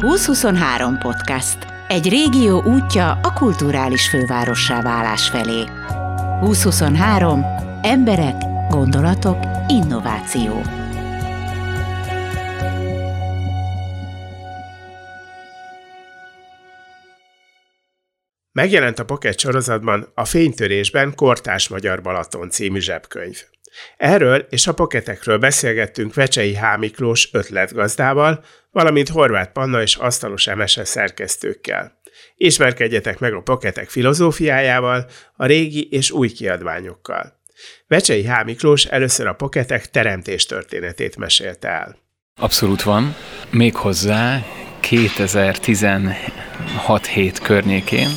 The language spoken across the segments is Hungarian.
2023 podcast. Egy régió útja a kulturális fővárossá válás felé. 2023. Emberek, gondolatok, innováció. Megjelent a Pocket sorozatban a Fénytörésben Kortás Magyar Balaton című zsebkönyv. Erről és a poketekről beszélgettünk Vecsei H. Ötletgazdával, valamint Horváth Panna és asztalos MSS szerkesztőkkel. Ismerkedjetek meg a poketek filozófiájával, a régi és új kiadványokkal. Vecsei H. Először a poketek teremtés történetét mesélte el. Abszolút van. Méghozzá 2016 hét környékén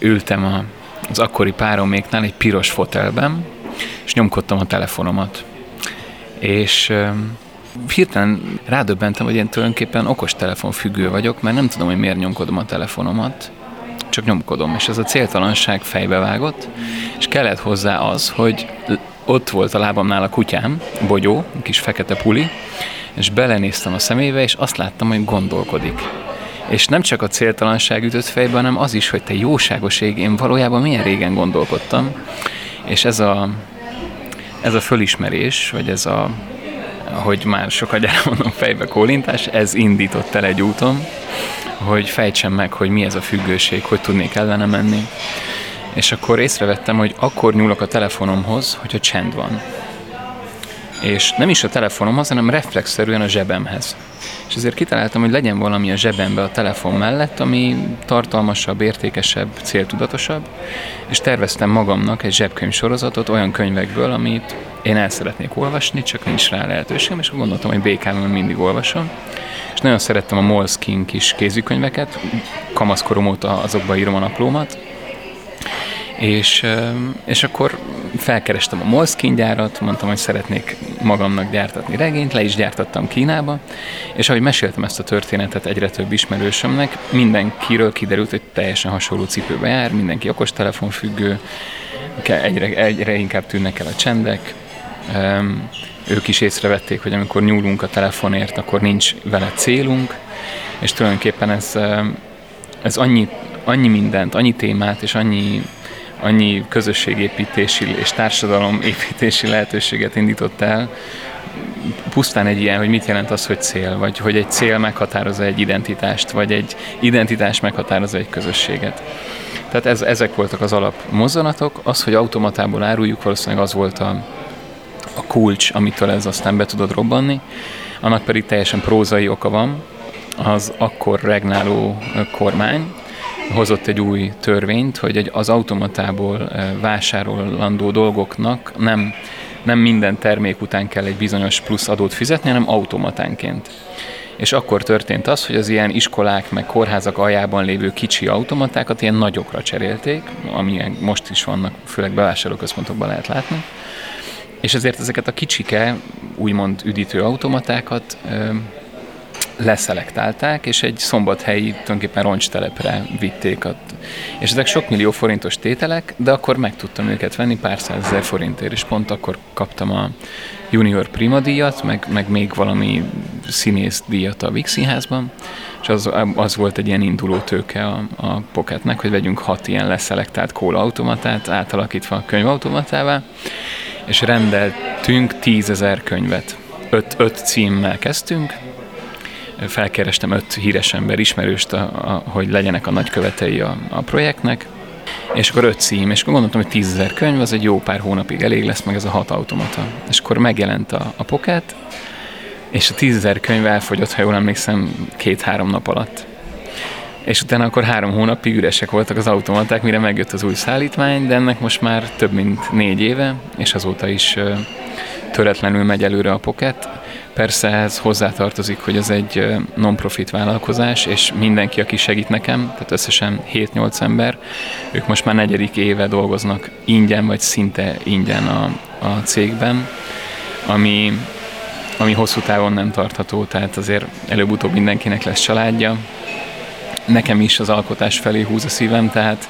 ültem az akkori pároméknál egy piros fotelben, és nyomkodtam a telefonomat. És hirtelen rádöbbentem, hogy én tulajdonképpen okos telefon függő vagyok, mert nem tudom, hogy miért nyomkodom a telefonomat, csak nyomkodom, és ez a céltalanság fejbe vágott, és kellett hozzá az, hogy ott volt a lábamnál a kutyám, Bogyó, kis fekete puli, és belenéztem a szemébe, és azt láttam, hogy gondolkodik. És nem csak a céltalanság ütött fejbe, hanem az is, hogy te jóságos ég, én valójában milyen régen gondolkodtam, és ez a, ez a fölismerés, vagy ez a, hogy már sokat gyára mondom fejbe kólintás, ez indított el egy úton, hogy fejtsem meg, hogy mi ez a függőség, hogy tudnék ellene menni. És akkor észrevettem, hogy akkor nyúlok a telefonomhoz, hogyha csend van és nem is a telefonomhoz, hanem reflexzerűen a zsebemhez. És ezért kitaláltam, hogy legyen valami a zsebembe a telefon mellett, ami tartalmasabb, értékesebb, céltudatosabb, és terveztem magamnak egy zsebkönyv sorozatot olyan könyvekből, amit én el szeretnék olvasni, csak nincs rá lehetőségem, és gondoltam, hogy békában mindig olvasom. És nagyon szerettem a Moleskine kis kézikönyveket, kamaszkorom óta azokba írom a naplómat, és, és akkor felkerestem a Moleskine gyárat, mondtam, hogy szeretnék magamnak gyártatni regényt, le is gyártattam Kínába, és ahogy meséltem ezt a történetet egyre több ismerősömnek, mindenkiről kiderült, hogy teljesen hasonló cipőbe jár, mindenki okostelefon függő, egyre, egyre inkább tűnnek el a csendek, ők is észrevették, hogy amikor nyúlunk a telefonért, akkor nincs vele célunk, és tulajdonképpen ez, ez annyi, annyi mindent, annyi témát és annyi annyi közösségépítési és társadalomépítési lehetőséget indított el, pusztán egy ilyen, hogy mit jelent az, hogy cél, vagy hogy egy cél meghatározza egy identitást, vagy egy identitás meghatározza egy közösséget. Tehát ez, ezek voltak az alap mozzanatok. Az, hogy automatából áruljuk, valószínűleg az volt a, a kulcs, amitől ez aztán be tudod robbanni. Annak pedig teljesen prózai oka van, az akkor regnáló kormány, hozott egy új törvényt, hogy az automatából vásárolandó dolgoknak nem, nem minden termék után kell egy bizonyos plusz adót fizetni, hanem automatánként. És akkor történt az, hogy az ilyen iskolák meg kórházak aljában lévő kicsi automatákat ilyen nagyokra cserélték, amilyen most is vannak, főleg bevásárlóközpontokban lehet látni. És ezért ezeket a kicsike, úgymond üdítő automatákat leszelektálták, és egy szombathelyi tulajdonképpen roncstelepre vitték. A, és ezek sok millió forintos tételek, de akkor meg tudtam őket venni pár százezer forintért, és pont akkor kaptam a junior prima díjat, meg, meg még valami színész díjat a Vix színházban, és az, az volt egy ilyen induló tőke a, a Pocketnek, hogy vegyünk hat ilyen leszelektált kóla automatát, átalakítva a könyvautomatává, és rendeltünk tízezer könyvet. Öt, öt címmel kezdtünk, felkerestem öt híres ember ismerőst, a, a, hogy legyenek a nagykövetei a, a projektnek, és akkor öt cím, és akkor gondoltam, hogy tízezer könyv, az egy jó pár hónapig elég lesz, meg ez a hat automata. És akkor megjelent a, a Pocket, és a tízezer könyv elfogyott, ha jól emlékszem, két-három nap alatt. És utána akkor három hónapig üresek voltak az automaták, mire megjött az új szállítmány, de ennek most már több mint négy éve, és azóta is töretlenül megy előre a Pocket. Persze ez hozzátartozik, hogy ez egy non-profit vállalkozás, és mindenki, aki segít nekem, tehát összesen 7-8 ember, ők most már negyedik éve dolgoznak ingyen, vagy szinte ingyen a, a cégben, ami, ami hosszú távon nem tartható, tehát azért előbb-utóbb mindenkinek lesz családja. Nekem is az alkotás felé húz a szívem, tehát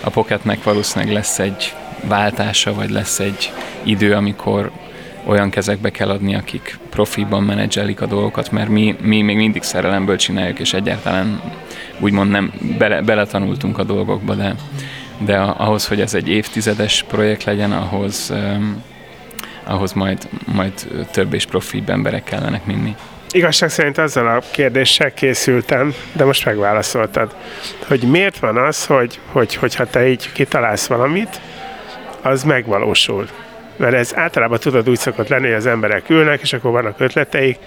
a Pocketnek valószínűleg lesz egy váltása, vagy lesz egy idő, amikor olyan kezekbe kell adni, akik profiban menedzselik a dolgokat, mert mi, mi még mindig szerelemből csináljuk, és egyáltalán úgymond nem bele, beletanultunk a dolgokba, de, de ahhoz, hogy ez egy évtizedes projekt legyen, ahhoz, ahhoz majd, majd több és profibb emberek kellenek minni. Igazság szerint azzal a kérdéssel készültem, de most megválaszoltad, hogy miért van az, hogy, hogy hogyha te így kitalálsz valamit, az megvalósul. Mert ez általában tudod úgy szokott lenni, hogy az emberek ülnek, és akkor vannak ötleteik,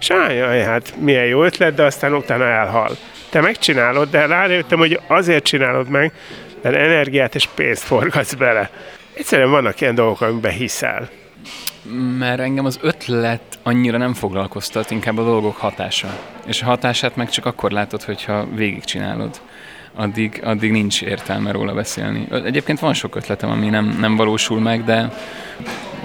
és jaj, hát milyen jó ötlet, de aztán utána elhal. Te megcsinálod, de rájöttem, hogy azért csinálod meg, mert energiát és pénzt forgatsz bele. Egyszerűen vannak ilyen dolgok, amiben hiszel. Mert engem az ötlet annyira nem foglalkoztat, inkább a dolgok hatása. És a hatását meg csak akkor látod, hogyha végigcsinálod. Addig, addig nincs értelme róla beszélni. Egyébként van sok ötletem, ami nem, nem valósul meg, de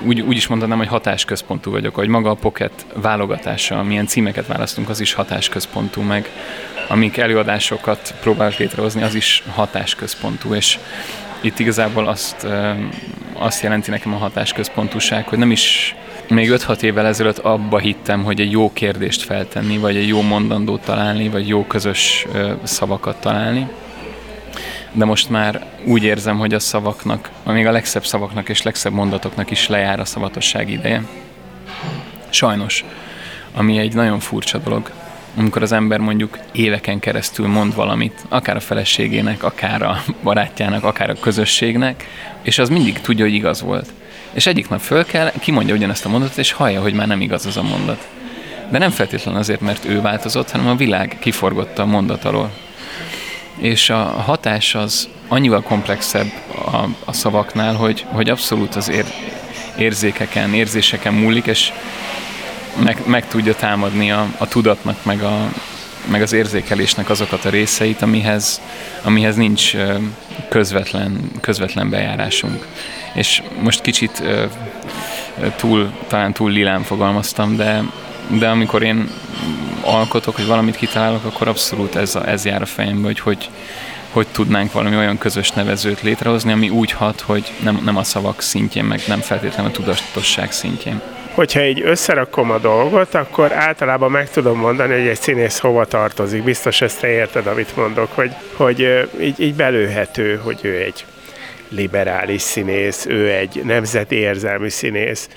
úgy, úgy is mondanám, hogy hatásközpontú vagyok, hogy maga a Pocket válogatása, milyen címeket választunk, az is hatásközpontú, meg amik előadásokat próbálok létrehozni, az is hatásközpontú, és itt igazából azt, azt jelenti nekem a hatásközpontúság, hogy nem is még 5-6 évvel ezelőtt abba hittem, hogy egy jó kérdést feltenni, vagy egy jó mondandót találni, vagy jó közös szavakat találni. De most már úgy érzem, hogy a szavaknak, még a legszebb szavaknak és legszebb mondatoknak is lejár a szavatosság ideje. Sajnos, ami egy nagyon furcsa dolog amikor az ember mondjuk éveken keresztül mond valamit, akár a feleségének, akár a barátjának, akár a közösségnek, és az mindig tudja, hogy igaz volt. És egyik nap föl kell, kimondja ugyanezt a mondatot, és hallja, hogy már nem igaz az a mondat. De nem feltétlenül azért, mert ő változott, hanem a világ kiforgotta a mondat alól. És a hatás az annyival komplexebb a, a szavaknál, hogy, hogy abszolút az ér, érzékeken, érzéseken múlik, és meg, meg tudja támadni a, a tudatnak, meg, a, meg az érzékelésnek azokat a részeit, amihez, amihez nincs közvetlen, közvetlen bejárásunk. És most kicsit túl, talán túl lilán fogalmaztam, de, de amikor én alkotok, hogy valamit kitalálok, akkor abszolút ez, a, ez jár a fejembe, hogy, hogy hogy tudnánk valami olyan közös nevezőt létrehozni, ami úgy hat, hogy nem, nem a szavak szintjén, meg nem feltétlenül a tudatosság szintjén hogyha így összerakom a dolgot, akkor általában meg tudom mondani, hogy egy színész hova tartozik. Biztos ezt te érted, amit mondok, hogy, hogy így, így belőhető, hogy ő egy liberális színész, ő egy nemzeti érzelmű színész.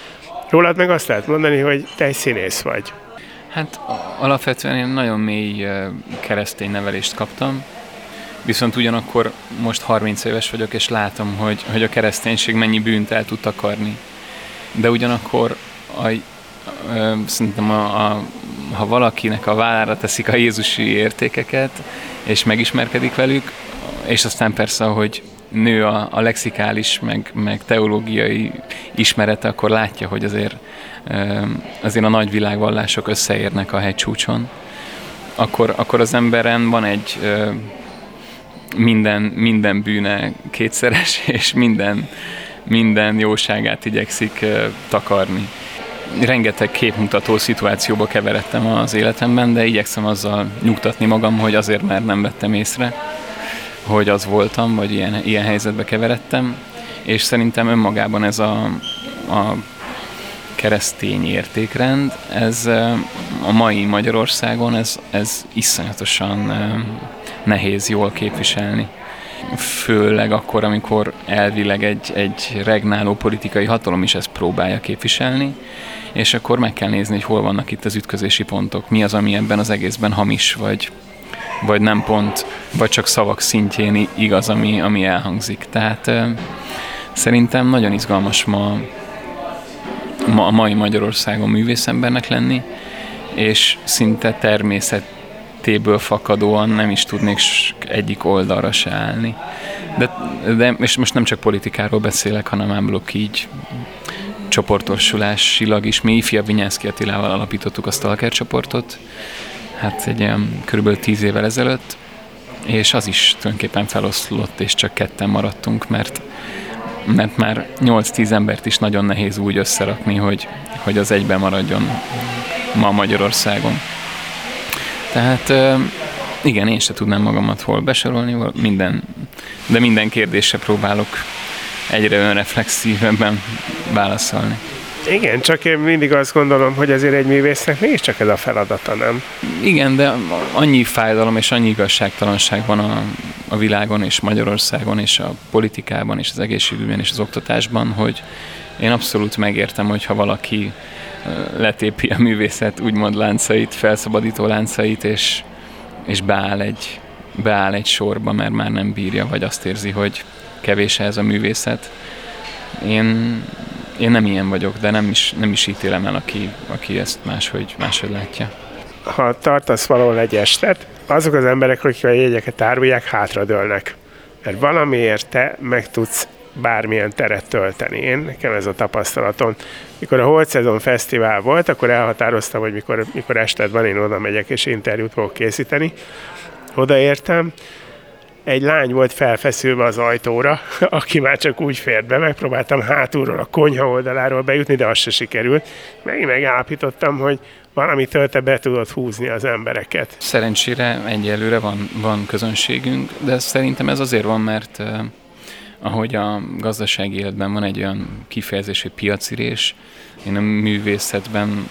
Rólad meg azt lehet mondani, hogy te egy színész vagy. Hát alapvetően én nagyon mély keresztény nevelést kaptam, viszont ugyanakkor most 30 éves vagyok, és látom, hogy, hogy a kereszténység mennyi bűnt el tud takarni. De ugyanakkor a, ö, szerintem a, a, ha valakinek a vállára teszik a Jézusi értékeket, és megismerkedik velük, és aztán persze, hogy nő a, a lexikális, meg, meg teológiai ismerete, akkor látja, hogy azért, azért a nagy világvallások összeérnek a hegycsúcson, akkor, akkor az emberen van egy minden, minden bűne kétszeres, és minden, minden jóságát igyekszik takarni. Rengeteg képmutató szituációba keveredtem az életemben, de igyekszem azzal nyugtatni magam, hogy azért, mert nem vettem észre, hogy az voltam, vagy ilyen, ilyen helyzetbe keveredtem, és szerintem önmagában ez a, a keresztény értékrend, ez a mai Magyarországon ez, ez iszonyatosan nehéz jól képviselni. Főleg akkor, amikor elvileg egy, egy regnáló politikai hatalom is ezt próbálja képviselni, és akkor meg kell nézni, hogy hol vannak itt az ütközési pontok, mi az, ami ebben az egészben hamis, vagy, vagy nem pont, vagy csak szavak szintjén igaz, ami, ami elhangzik. Tehát szerintem nagyon izgalmas ma, ma a mai Magyarországon művészembernek lenni, és szinte természetéből fakadóan nem is tudnék egyik oldalra se állni. De, de és most nem csak politikáról beszélek, hanem ámblok így csoportosulásilag is. Mi ifjabb Vinyánszki Attilával alapítottuk a Stalker csoportot, hát egy ilyen körülbelül tíz évvel ezelőtt, és az is tulajdonképpen feloszlott, és csak ketten maradtunk, mert mert már 8-10 embert is nagyon nehéz úgy összerakni, hogy, hogy az egyben maradjon ma Magyarországon. Tehát igen, én se tudnám magamat hol besorolni, minden, de minden kérdésre próbálok egyre önreflexívebben válaszolni. Igen, csak én mindig azt gondolom, hogy azért egy művésznek mégiscsak ez a feladata, nem? Igen, de annyi fájdalom és annyi igazságtalanság van a, a világon és Magyarországon és a politikában és az egészségügyben és az oktatásban, hogy én abszolút megértem, hogyha valaki letépi a művészet úgymond láncait, felszabadító láncait, és, és beáll egy, beáll egy sorba, mert már nem bírja, vagy azt érzi, hogy kevés ez a művészet. Én, én nem ilyen vagyok, de nem is, nem is ítélem el, aki, aki ezt máshogy, máshogy látja. Ha tartasz valahol egy estet, azok az emberek, akik a jegyeket árulják, hátradőlnek. Mert valamiért te meg tudsz bármilyen teret tölteni. Én, nekem ez a tapasztalatom. Mikor a Holt Szezon Fesztivál volt, akkor elhatároztam, hogy mikor, mikor ested van, én oda megyek és interjút fogok készíteni. Odaértem, egy lány volt felfeszülve az ajtóra, aki már csak úgy fért be, megpróbáltam hátulról, a konyha oldaláról bejutni, de az se sikerült. Meg megállapítottam, hogy valami tölte be tudott húzni az embereket. Szerencsére egyelőre van, van közönségünk, de szerintem ez azért van, mert ahogy a gazdasági életben van egy olyan kifejezés, hogy piacirés, én a művészetben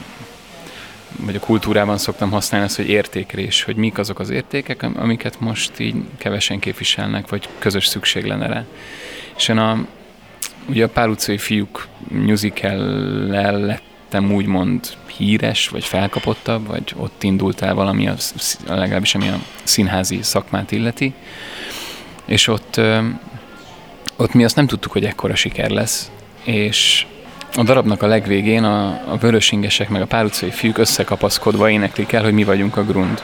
vagy a kultúrában szoktam használni azt, hogy értékrés, hogy mik azok az értékek, amiket most így kevesen képviselnek, vagy közös szükség lenne rá. És én a, ugye a Pál utcai fiúk musical lettem úgymond híres, vagy felkapottabb, vagy ott indult el valami, a, legalábbis ami a színházi szakmát illeti, és ott ott mi azt nem tudtuk, hogy ekkora siker lesz, és a darabnak a legvégén a, a vörösingesek meg a pár utcai fiúk összekapaszkodva éneklik el, hogy mi vagyunk a grund.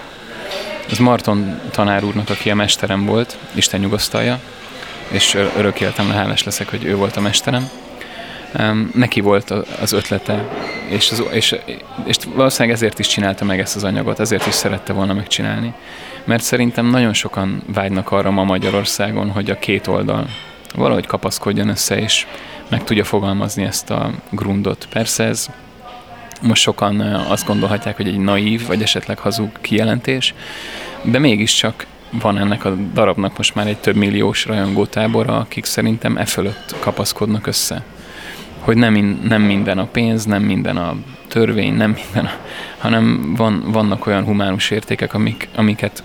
Ez Marton tanár úrnak, aki a mesterem volt, Isten nyugosztalja, és örök életemre hálás leszek, hogy ő volt a mesterem. Neki volt az ötlete, és, az, és, és valószínűleg ezért is csinálta meg ezt az anyagot, ezért is szerette volna megcsinálni. Mert szerintem nagyon sokan vágynak arra ma Magyarországon, hogy a két oldal valahogy kapaszkodjon össze, és meg tudja fogalmazni ezt a grundot. Persze ez most sokan azt gondolhatják, hogy egy naív, vagy esetleg hazug kijelentés, de mégiscsak van ennek a darabnak most már egy több milliós rajongótábora, akik szerintem e fölött kapaszkodnak össze. Hogy nem, nem minden a pénz, nem minden a törvény, nem minden, a, hanem van, vannak olyan humánus értékek, amik, amiket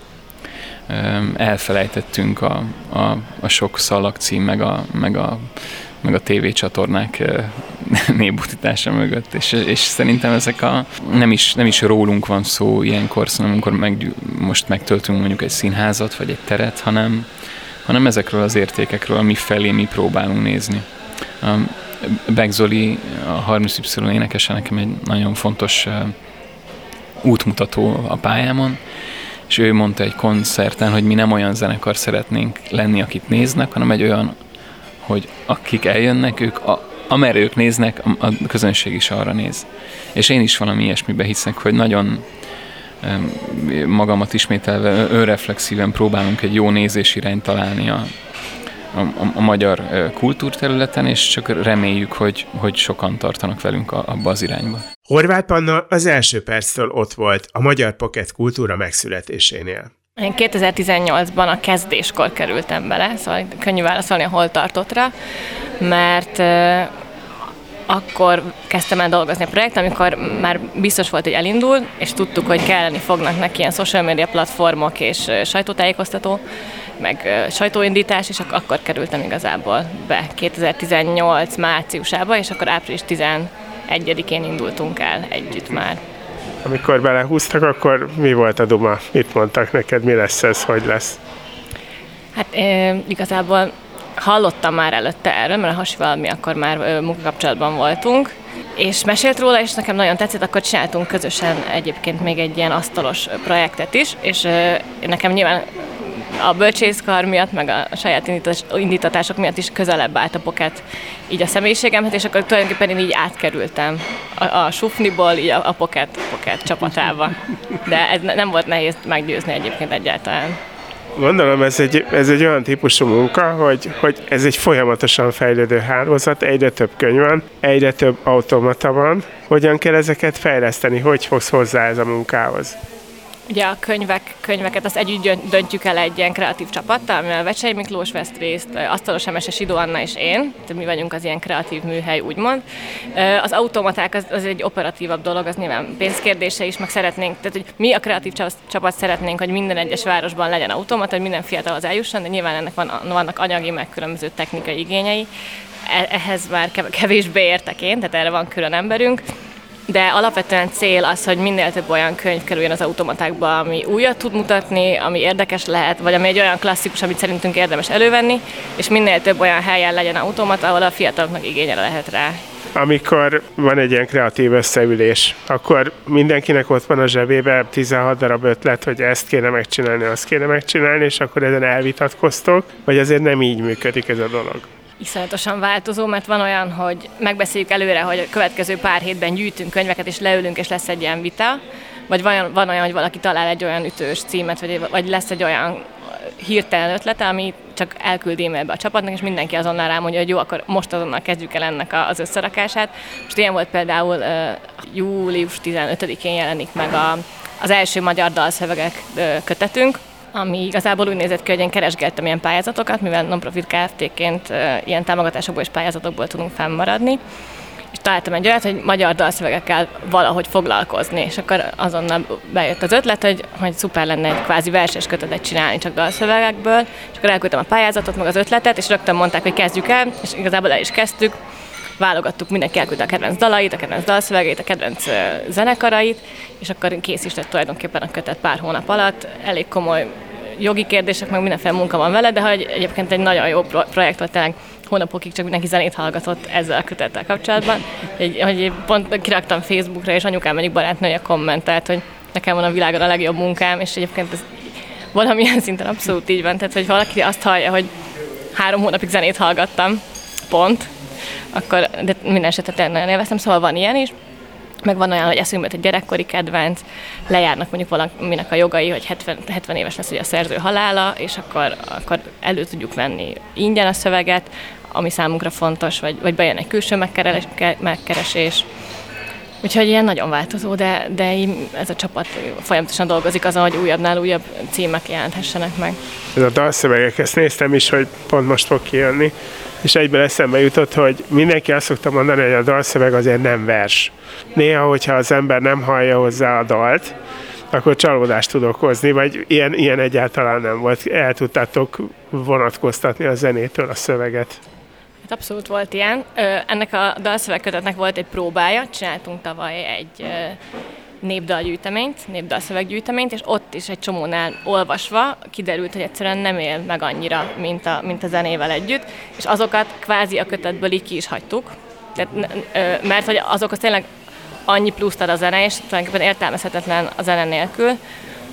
elfelejtettünk a, a, a sok szalagcím, meg a, meg a, meg a tévécsatornák népbutítása mögött, és, és szerintem ezek a, nem is, nem is rólunk van szó ilyenkor, hanem amikor meg, most megtöltünk mondjuk egy színházat, vagy egy teret, hanem, hanem ezekről az értékekről, ami felé mi próbálunk nézni. A Begzoli, a 30Y énekese nekem egy nagyon fontos útmutató a pályámon, és ő mondta egy koncerten, hogy mi nem olyan zenekar szeretnénk lenni, akit néznek, hanem egy olyan, hogy akik eljönnek, ők a, amerre ők néznek, a, a közönség is arra néz. És én is valami ilyesmibe hiszek, hogy nagyon magamat ismételve önreflexíven próbálunk egy jó nézésirányt találni a, a, a, a magyar kultúrterületen, és csak reméljük, hogy, hogy sokan tartanak velünk a, abba az irányba. Horváth Panna az első perctől ott volt a magyar pocket kultúra megszületésénél. Én 2018-ban a kezdéskor kerültem bele, szóval könnyű válaszolni a hol tartottra, mert akkor kezdtem el dolgozni a projekt, amikor már biztos volt, hogy elindul, és tudtuk, hogy kelleni fognak neki ilyen social media platformok és sajtótájékoztató, meg sajtóindítás, és akkor kerültem igazából be 2018 márciusába, és akkor április 11-én indultunk el együtt már. Amikor belehúztak, akkor mi volt a duma? Mit mondtak neked, mi lesz ez, hogy lesz? Hát e, igazából hallottam már előtte erről, mert a Hasival mi akkor már munkakapcsolatban voltunk, és mesélt róla, és nekem nagyon tetszett, akkor csináltunk közösen egyébként még egy ilyen asztalos projektet is, és nekem nyilván a bölcsészkar miatt, meg a saját indítatások miatt is közelebb állt a poket így a személyiségemhez, és akkor tulajdonképpen én így átkerültem a, a sufniból így a, a poket, poket csapatába. De ez nem volt nehéz meggyőzni egyébként egyáltalán. Gondolom ez egy, ez egy olyan típusú munka, hogy, hogy ez egy folyamatosan fejlődő hálózat, egyre több könyv van, egyre több automata van. Hogyan kell ezeket fejleszteni? Hogy hoz hozzá ez a munkához? Ugye a könyvek, könyveket azt együtt döntjük el egy ilyen kreatív csapattal, amivel Vecsei Miklós vesz részt, Asztalos Emese Sidó Anna és én, tehát mi vagyunk az ilyen kreatív műhely, úgymond. Az automaták az, az egy operatívabb dolog, az nyilván pénzkérdése is, meg szeretnénk, tehát hogy mi a kreatív csapat szeretnénk, hogy minden egyes városban legyen automata, hogy minden fiatal az eljusson, de nyilván ennek van, vannak anyagi, meg különböző technikai igényei. E, ehhez már kevésbé értek én, tehát erre van külön emberünk de alapvetően cél az, hogy minél több olyan könyv kerüljön az automatákba, ami újat tud mutatni, ami érdekes lehet, vagy ami egy olyan klasszikus, amit szerintünk érdemes elővenni, és minél több olyan helyen legyen automata, ahol a fiataloknak igénye lehet rá. Amikor van egy ilyen kreatív összeülés, akkor mindenkinek ott van a zsebébe 16 darab ötlet, hogy ezt kéne megcsinálni, azt kéne megcsinálni, és akkor ezen elvitatkoztok, vagy azért nem így működik ez a dolog? Iszonyatosan változó, mert van olyan, hogy megbeszéljük előre, hogy a következő pár hétben gyűjtünk könyveket, és leülünk, és lesz egy ilyen vita, vagy van, van olyan, hogy valaki talál egy olyan ütős címet, vagy, vagy lesz egy olyan hirtelen ötlete, ami csak elküld e-mailbe a csapatnak, és mindenki azonnal rámondja, hogy jó, akkor most azonnal kezdjük el ennek az összerakását. Most ilyen volt például uh, július 15-én jelenik meg a, az első magyar dalszövegek uh, kötetünk, ami igazából úgy nézett ki, hogy én keresgettem ilyen pályázatokat, mivel non-profit Kft-ként ilyen támogatásokból és pályázatokból tudunk fennmaradni, és találtam egy olyat, hogy magyar dalszövegekkel valahogy foglalkozni, és akkor azonnal bejött az ötlet, hogy, hogy szuper lenne egy kvázi verses kötetet csinálni csak dalszövegekből, és akkor elküldtem a pályázatot, meg az ötletet, és rögtön mondták, hogy kezdjük el, és igazából el is kezdtük, válogattuk, mindenki elküldte a kedvenc dalait, a kedvenc dalszövegét, a kedvenc zenekarait, és akkor kész is lett tulajdonképpen a kötet pár hónap alatt. Elég komoly jogi kérdések, meg mindenféle munka van vele, de hogy egyébként egy nagyon jó projekt volt, tényleg hónapokig csak mindenki zenét hallgatott ezzel a kötettel kapcsolatban. Hogy, hogy pont kiraktam Facebookra, és anyukám egyik barátnője kommentelt, hogy nekem van a világon a legjobb munkám, és egyébként ez valamilyen szinten abszolút így van. Tehát, hogy valaki azt hallja, hogy három hónapig zenét hallgattam, pont, akkor de minden esetre nagyon élveztem, szóval van ilyen is. Meg van olyan, hogy eszünkbe egy gyerekkori kedvenc, lejárnak mondjuk valaminek a jogai, hogy 70, 70 éves lesz ugye a szerző halála, és akkor, akkor elő tudjuk venni ingyen a szöveget, ami számunkra fontos, vagy, vagy bejön egy külső megkeres, megkeresés. Úgyhogy ilyen nagyon változó, de, de ez a csapat folyamatosan dolgozik azon, hogy újabbnál újabb címek jelenthessenek meg. Ez a dalszövegek, ezt néztem is, hogy pont most fog kijönni, és egyben eszembe jutott, hogy mindenki azt szokta mondani, hogy a dalszöveg azért nem vers. Néha, hogyha az ember nem hallja hozzá a dalt, akkor csalódást tud okozni, vagy ilyen, ilyen egyáltalán nem volt. El tudtátok vonatkoztatni a zenétől a szöveget. Hát abszolút volt ilyen. Ennek a dalszövegkötetnek volt egy próbája, csináltunk tavaly egy népdalgyűjteményt, népdalszöveggyűjteményt, és ott is egy csomónál olvasva kiderült, hogy egyszerűen nem él meg annyira, mint a, mint a zenével együtt, és azokat kvázi a kötetből így ki is hagytuk, tehát, mert hogy azok az tényleg annyi pluszt ad a zene, és tulajdonképpen értelmezhetetlen a zene nélkül,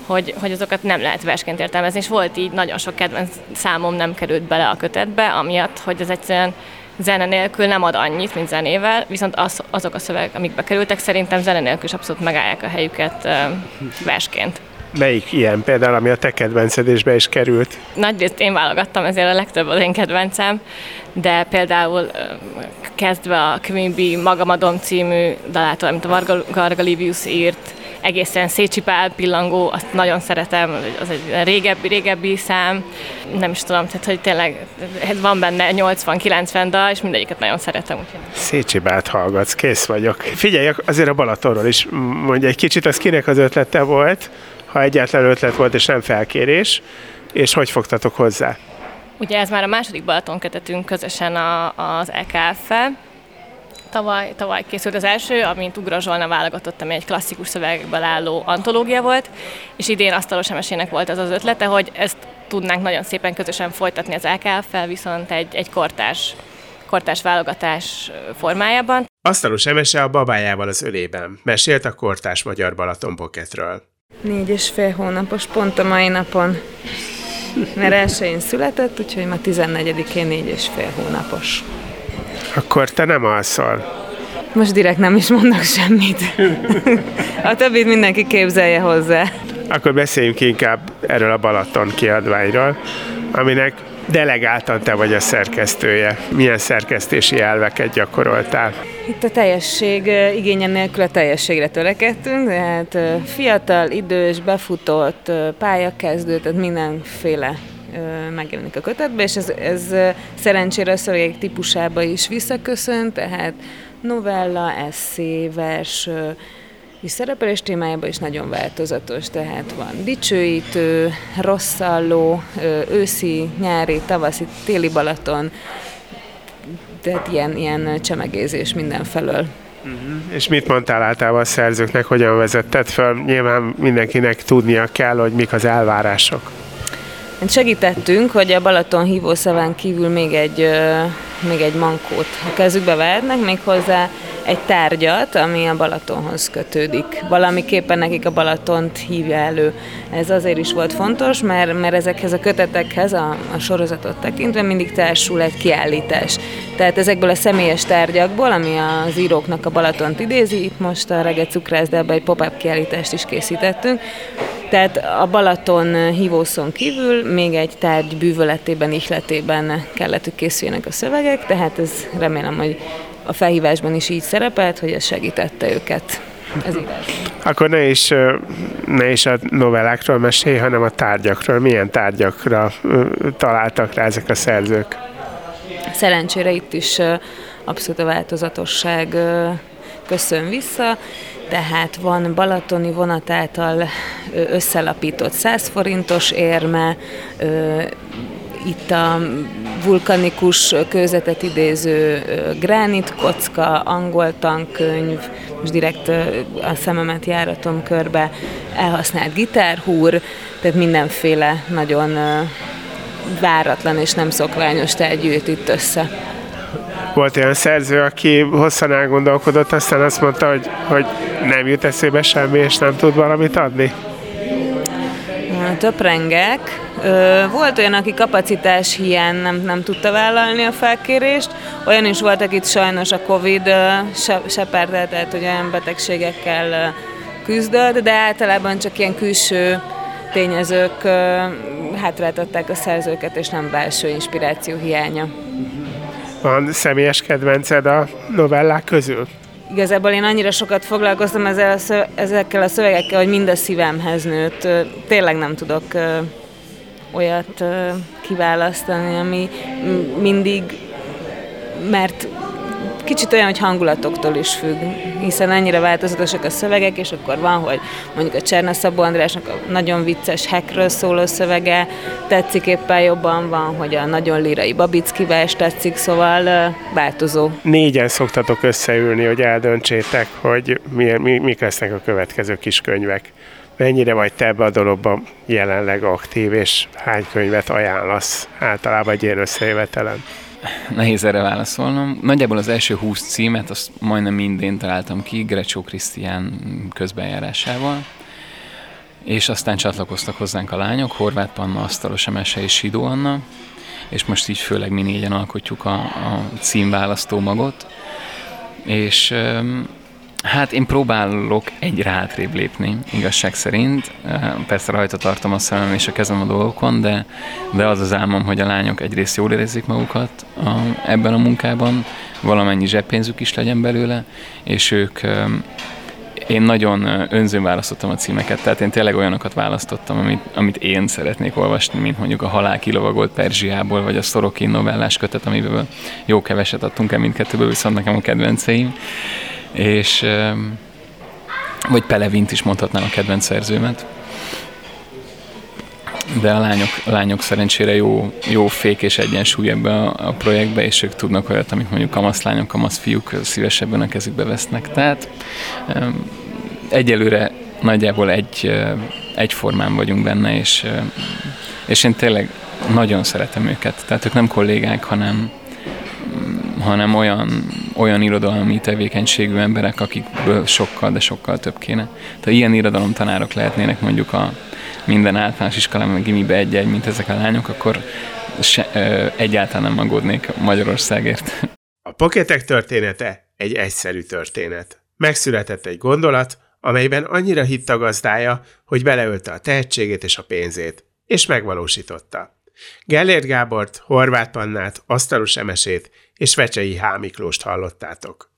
hogy, hogy azokat nem lehet versként értelmezni, és volt így nagyon sok kedvenc számom nem került bele a kötetbe, amiatt, hogy ez egyszerűen zene nélkül nem ad annyit, mint zenével, viszont az, azok a szövegek, amik bekerültek, szerintem zene nélkül is abszolút megállják a helyüket versként. Melyik ilyen például, ami a te kedvencedésbe is került? Nagyrészt én válogattam, ezért a legtöbb az én kedvencem, de például kezdve a Queen Bee Magamadom című dalától, amit a Varga Livius írt, egészen szétsipál pillangó, azt nagyon szeretem, az egy régebbi, régebbi szám, nem is tudom, tehát hogy tényleg van benne 80-90 dal, és mindegyiket nagyon szeretem. Szétsipált hallgatsz, kész vagyok. Figyelj, azért a Balatonról is mondja egy kicsit, az kinek az ötlete volt, ha egyáltalán ötlet volt és nem felkérés, és hogy fogtatok hozzá? Ugye ez már a második Balaton kötetünk közösen a, az EKF-fel, Tavaly, tavaly készült az első, amint Ugra Zsolna válogatott, ami egy klasszikus szövegből álló antológia volt, és idén Asztalos Emesének volt az az ötlete, hogy ezt tudnánk nagyon szépen közösen folytatni az LKF-fel, viszont egy, egy kortás, kortás válogatás formájában. Asztalos Emese a babájával az ölében. Mesélt a kortás magyar Balaton Pocketről. Négy és fél hónapos, pont a mai napon. Mert elsőjén született, úgyhogy ma 14-én négy és fél hónapos. Akkor te nem alszol. Most direkt nem is mondnak semmit. A többit mindenki képzelje hozzá. Akkor beszéljünk inkább erről a Balaton kiadványról, aminek delegáltan te vagy a szerkesztője. Milyen szerkesztési elveket gyakoroltál? Itt a teljesség igényen nélkül a teljességre törekedtünk, tehát fiatal, idős, befutott, pályakezdő, tehát mindenféle megjelenik a kötetben, és ez, ez szerencsére a szövegek típusába is visszaköszön, tehát novella, eszé, vers, és szerepelés témájában is nagyon változatos, tehát van dicsőítő, rosszalló, őszi, nyári, tavaszi, téli Balaton, tehát ilyen, ilyen csemegézés mindenfelől. Uh-huh. És mit mondtál általában a szerzőknek, hogyan vezetted fel? Nyilván mindenkinek tudnia kell, hogy mik az elvárások. Hát segítettünk, hogy a Balaton hívószaván kívül még egy, még egy mankót a kezükbe vehetnek, méghozzá egy tárgyat, ami a Balatonhoz kötődik. Valamiképpen nekik a Balatont hívja elő. Ez azért is volt fontos, mert, mert ezekhez a kötetekhez, a, a sorozatot tekintve mindig társul egy kiállítás. Tehát ezekből a személyes tárgyakból, ami az íróknak a Balatont idézi, itt most a Rege Cukrászdában egy pop-up kiállítást is készítettünk, tehát a Balaton hívószon kívül még egy tárgy bűvöletében, ihletében kellett, hogy készüljenek a szövegek, tehát ez remélem, hogy a felhívásban is így szerepelt, hogy ez segítette őket. Ez igaz. Akkor ne is, ne is a novellákról mesélj, hanem a tárgyakról. Milyen tárgyakra találtak rá ezek a szerzők? Szerencsére itt is abszolút a változatosság köszön vissza, tehát van balatoni vonat által összelapított 100 forintos érme, itt a vulkanikus kőzetet idéző gránit kocka, angol tankönyv, most direkt a szememet járatom körbe, elhasznált gitárhúr, tehát mindenféle nagyon váratlan és nem szokványos tárgyűjt itt össze. Volt olyan szerző, aki hosszan elgondolkodott, aztán azt mondta, hogy, hogy nem jut eszébe semmi, és nem tud valamit adni? Töprengek, volt olyan, aki kapacitás hiány nem, nem tudta vállalni a felkérést, olyan is volt, akit sajnos a Covid se, seperte, tehát hogy olyan betegségekkel küzdött, de általában csak ilyen külső tényezők hátráltatták a szerzőket, és nem belső inspiráció hiánya. Van személyes kedvenced a novellák közül? Igazából én annyira sokat foglalkoztam ezzel a ezekkel a szövegekkel, hogy mind a szívemhez nőtt. Tényleg nem tudok olyat kiválasztani, ami mindig, mert kicsit olyan, hogy hangulatoktól is függ, hiszen ennyire változatosak a szövegek, és akkor van, hogy mondjuk a Cserna Szabó Andrásnak a nagyon vicces hekről szóló szövege tetszik éppen jobban, van, hogy a nagyon lirai Babicki vers tetszik, szóval változó. Négyen szoktatok összeülni, hogy eldöntsétek, hogy milyen, mi, mik lesznek a következő kis könyvek. Mennyire vagy te ebbe a dologban jelenleg aktív, és hány könyvet ajánlasz általában egy ilyen összejövetelen? Nehéz erre válaszolnom. Nagyjából az első 20 címet, azt majdnem mindén találtam ki, Grecsó Krisztián közbenjárásával. És aztán csatlakoztak hozzánk a lányok, Horváth Panna, Asztalos Emese és Sidó Anna, és most így főleg mi négyen alkotjuk a, a címválasztó magot. És Hát én próbálok egy hátrébb lépni, igazság szerint. Persze rajta tartom a szemem és a kezem a dolgokon, de, de az az álmom, hogy a lányok egyrészt jól érezzék magukat a, ebben a munkában, valamennyi zseppénzük is legyen belőle, és ők én nagyon önzőn választottam a címeket, tehát én tényleg olyanokat választottam, amit, amit én szeretnék olvasni, mint mondjuk a Halál kilovagolt Perzsiából, vagy a Szorokin novellás kötet, amiből jó keveset adtunk el mindkettőből, viszont nekem a kedvenceim és vagy Pelevint is mondhatnám a kedvenc szerzőmet. De a lányok, a lányok szerencsére jó, jó fék és egyensúly ebbe a, a projektbe, és ők tudnak olyat, amit mondjuk kamaszlányok, kamaszfiúk szívesebben a kezükbe vesznek. Tehát egyelőre nagyjából egy, egyformán vagyunk benne, és, és én tényleg nagyon szeretem őket. Tehát ők nem kollégák, hanem, hanem olyan, olyan irodalmi tevékenységű emberek, akikből sokkal, de sokkal több kéne. Tehát ilyen irodalomtanárok lehetnének mondjuk a minden általános iskolában, meg gimibe egy-egy, mint ezek a lányok, akkor se, ö, egyáltalán nem aggódnék Magyarországért. A poketek története egy egyszerű történet. Megszületett egy gondolat, amelyben annyira hitt a gazdája, hogy beleölte a tehetségét és a pénzét, és megvalósította. Gellért Gábort, Horváth Pannát, Asztalos Emesét és Vecsei H. Miklóst hallottátok.